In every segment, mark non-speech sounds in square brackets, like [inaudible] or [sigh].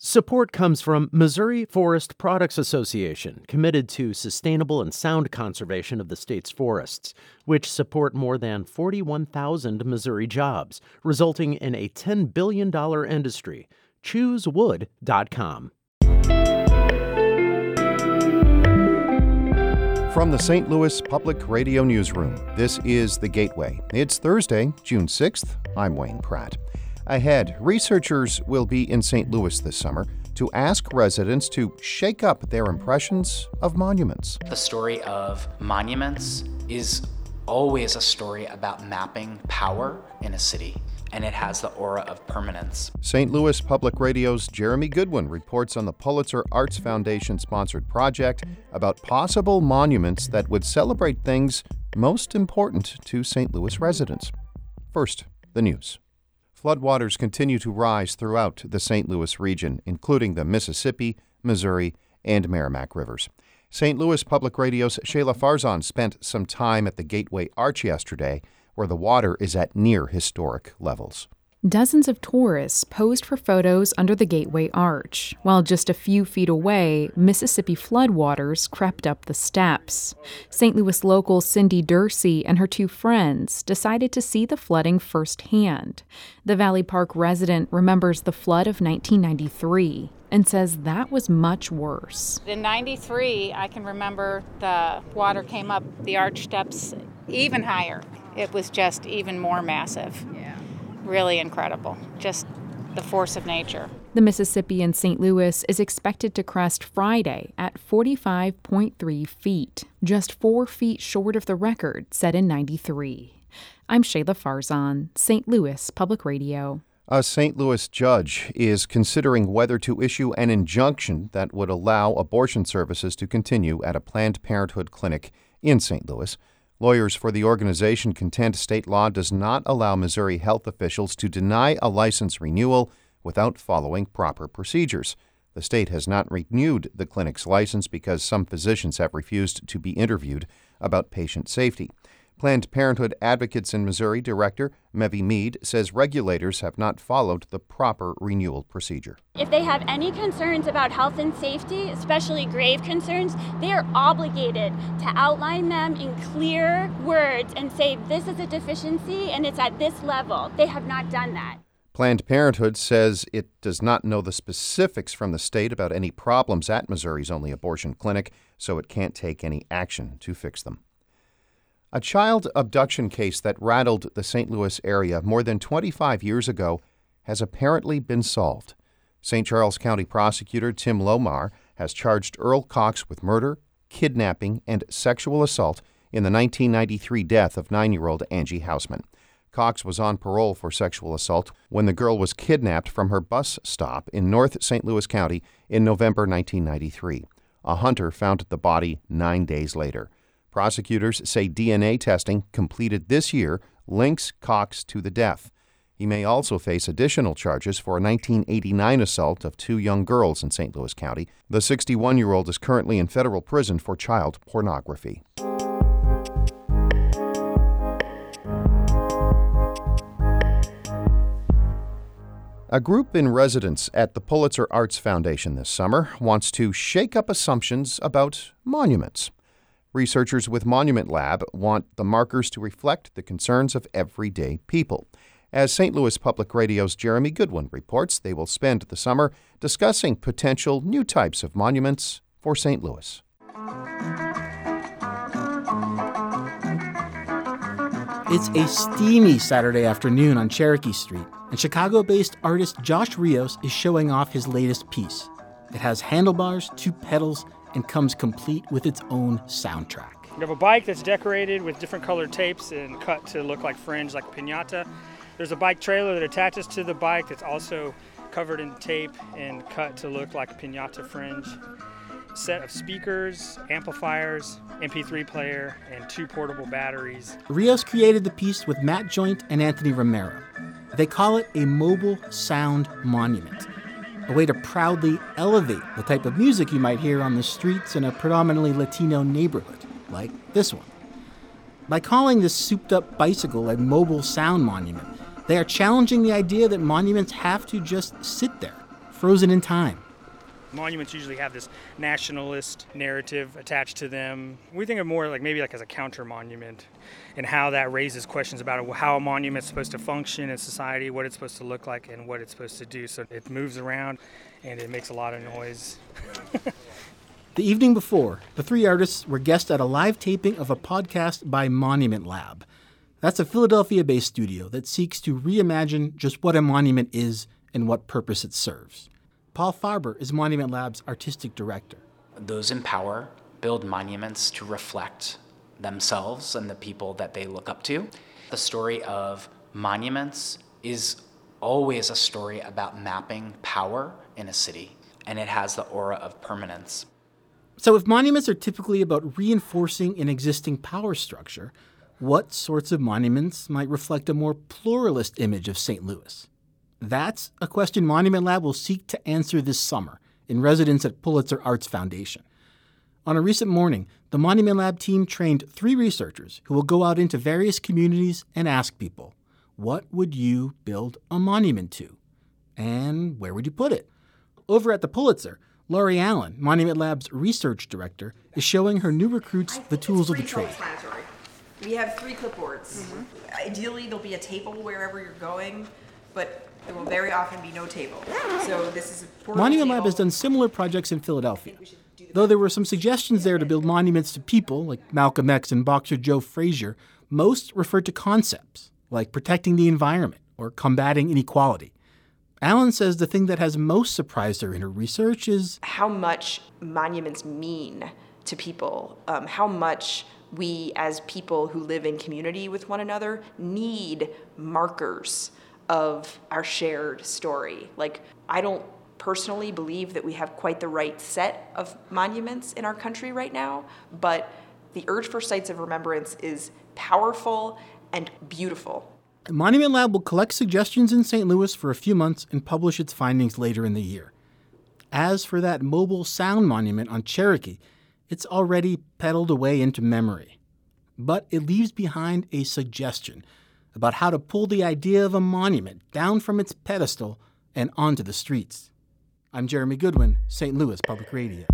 Support comes from Missouri Forest Products Association, committed to sustainable and sound conservation of the state's forests, which support more than 41,000 Missouri jobs, resulting in a $10 billion industry. ChooseWood.com. From the St. Louis Public Radio Newsroom, this is The Gateway. It's Thursday, June 6th. I'm Wayne Pratt. Ahead, researchers will be in St. Louis this summer to ask residents to shake up their impressions of monuments. The story of monuments is always a story about mapping power in a city, and it has the aura of permanence. St. Louis Public Radio's Jeremy Goodwin reports on the Pulitzer Arts Foundation sponsored project about possible monuments that would celebrate things most important to St. Louis residents. First, the news. Floodwaters continue to rise throughout the St. Louis region, including the Mississippi, Missouri, and Meramec rivers. St. Louis Public Radio's Shahla Farzan spent some time at the Gateway Arch yesterday, where the water is at near historic levels. Dozens of tourists posed for photos under the Gateway Arch, while just a few feet away, Mississippi floodwaters crept up the steps. St. Louis local Cindy Dursey and her two friends decided to see the flooding firsthand. The Valley Park resident remembers the flood of 1993 and says that was much worse. In 93, I can remember the water came up the arch steps even higher. It was just even more massive. Yeah really incredible. Just the force of nature. The Mississippi in St. Louis is expected to crest Friday at 45.3 feet, just four feet short of the record set in 93. I'm Shahla Farzan, St. Louis Public Radio. A St. Louis judge is considering whether to issue an injunction that would allow abortion services to continue at a Planned Parenthood clinic in St. Louis. Lawyers for the organization contend state law does not allow Missouri health officials to deny a license renewal without following proper procedures. The state has not renewed the clinic's license because some physicians have refused to be interviewed about patient safety. Planned Parenthood Advocates in Missouri Director M'Evie Mead says regulators have not followed the proper renewal procedure. If they have any concerns about health and safety, especially grave concerns, they are obligated to outline them in clear words and say this is a deficiency and it's at this level. They have not done that. Planned Parenthood says it does not know the specifics from the state about any problems at Missouri's only abortion clinic, so it can't take any action to fix them. A child abduction case that rattled the St. Louis area more than 25 years ago has apparently been solved. St. Charles County prosecutor Tim Lohmar has charged Earl Cox with murder, kidnapping, and sexual assault in the 1993 death of nine year old Angie Housman. Cox was on parole for sexual assault when the girl was kidnapped from her bus stop in North St. Louis County in November 1993. A hunter found the body nine days later. Prosecutors say DNA testing completed this year links Cox to the death. He may also face additional charges for a 1989 assault of two young girls in St. Louis County. The 61 year old is currently in federal prison for child pornography. A group in residence at the Pulitzer Arts Foundation this summer wants to shake up assumptions about monuments. Researchers with Monument Lab want the markers to reflect the concerns of everyday people. As St. Louis Public Radio's Jeremy Goodwin reports, they will spend the summer discussing potential new types of monuments for St. Louis. It's a steamy Saturday afternoon on Cherokee Street, and Chicago based artist Josh Rios is showing off his latest piece. It has handlebars, two pedals, and comes complete with its own soundtrack. You have a bike that's decorated with different colored tapes and cut to look like fringe, like a pinata. There's a bike trailer that attaches to the bike that's also covered in tape and cut to look like a pinata fringe. Set of speakers, amplifiers, MP3 player, and two portable batteries. Rios created the piece with Matt Joynt and Anthony Romero. They call it a mobile sound monument a way to proudly elevate the type of music you might hear on the streets in a predominantly Latino neighborhood, like this one. By calling this souped up bicycle a mobile sound monument, they are challenging the idea that monuments have to just sit there frozen in time. Monuments usually have this nationalist narrative attached to them. We think of more like maybe like as a counter monument and how that raises questions about how a monument's supposed to function in society, what it's supposed to look like, and what it's supposed to do. So it moves around and it makes a lot of noise. [laughs] the evening before, the three artists were guests at a live taping of a podcast by Monument Lab. That's a Philadelphia based studio that seeks to reimagine just what a monument is and what purpose it serves. Paul Farber is Monument Lab's artistic director. Those in power build monuments to reflect themselves and the people that they look up to. The story of monuments is always a story about mapping power in a city, and it has the aura of permanence. So, if monuments are typically about reinforcing an existing power structure, what sorts of monuments might reflect a more pluralist image of St. Louis? That's a question Monument Lab will seek to answer this summer in residence at Pulitzer Arts Foundation. On a recent morning, the Monument Lab team trained three researchers who will go out into various communities and ask people, what would you build a monument to? And where would you put it? Over at the Pulitzer, Laurie Allen, Monument Lab's research director, is showing her new recruits the tools of the trade. We have three clipboards. Mm-hmm. Ideally, there'll be a table wherever you're going, but there will very often be no table. So this is a Monument Lab has done similar projects in Philadelphia. Though there were some suggestions there to build monuments to people like Malcolm X and boxer Joe Frazier, most referred to concepts like protecting the environment or combating inequality. Allen says the thing that has most surprised her in her research is how much monuments mean to people, um, how much we as people who live in community with one another need markers of our shared story. Like, I don't personally believe that we have quite the right set of monuments in our country right now, but the urge for sites of remembrance is powerful and beautiful. The Monument Lab will collect suggestions in St. Louis for a few months and publish its findings later in the year. As for that mobile sound monument on Cherokee, it's already pedaled away into memory. But it leaves behind a suggestion about how to pull the idea of a monument down from its pedestal and onto the streets. I'm Jeremy Goodwin, St. Louis Public Radio.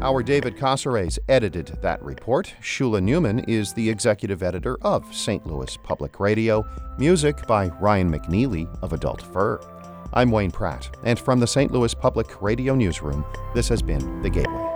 Our David Cazares edited that report. Shula Neuman is the executive editor of St. Louis Public Radio. Music by Ryan McNeely of Adult Fur. I'm Wayne Pratt, and from the St. Louis Public Radio Newsroom, this has been The Gateway.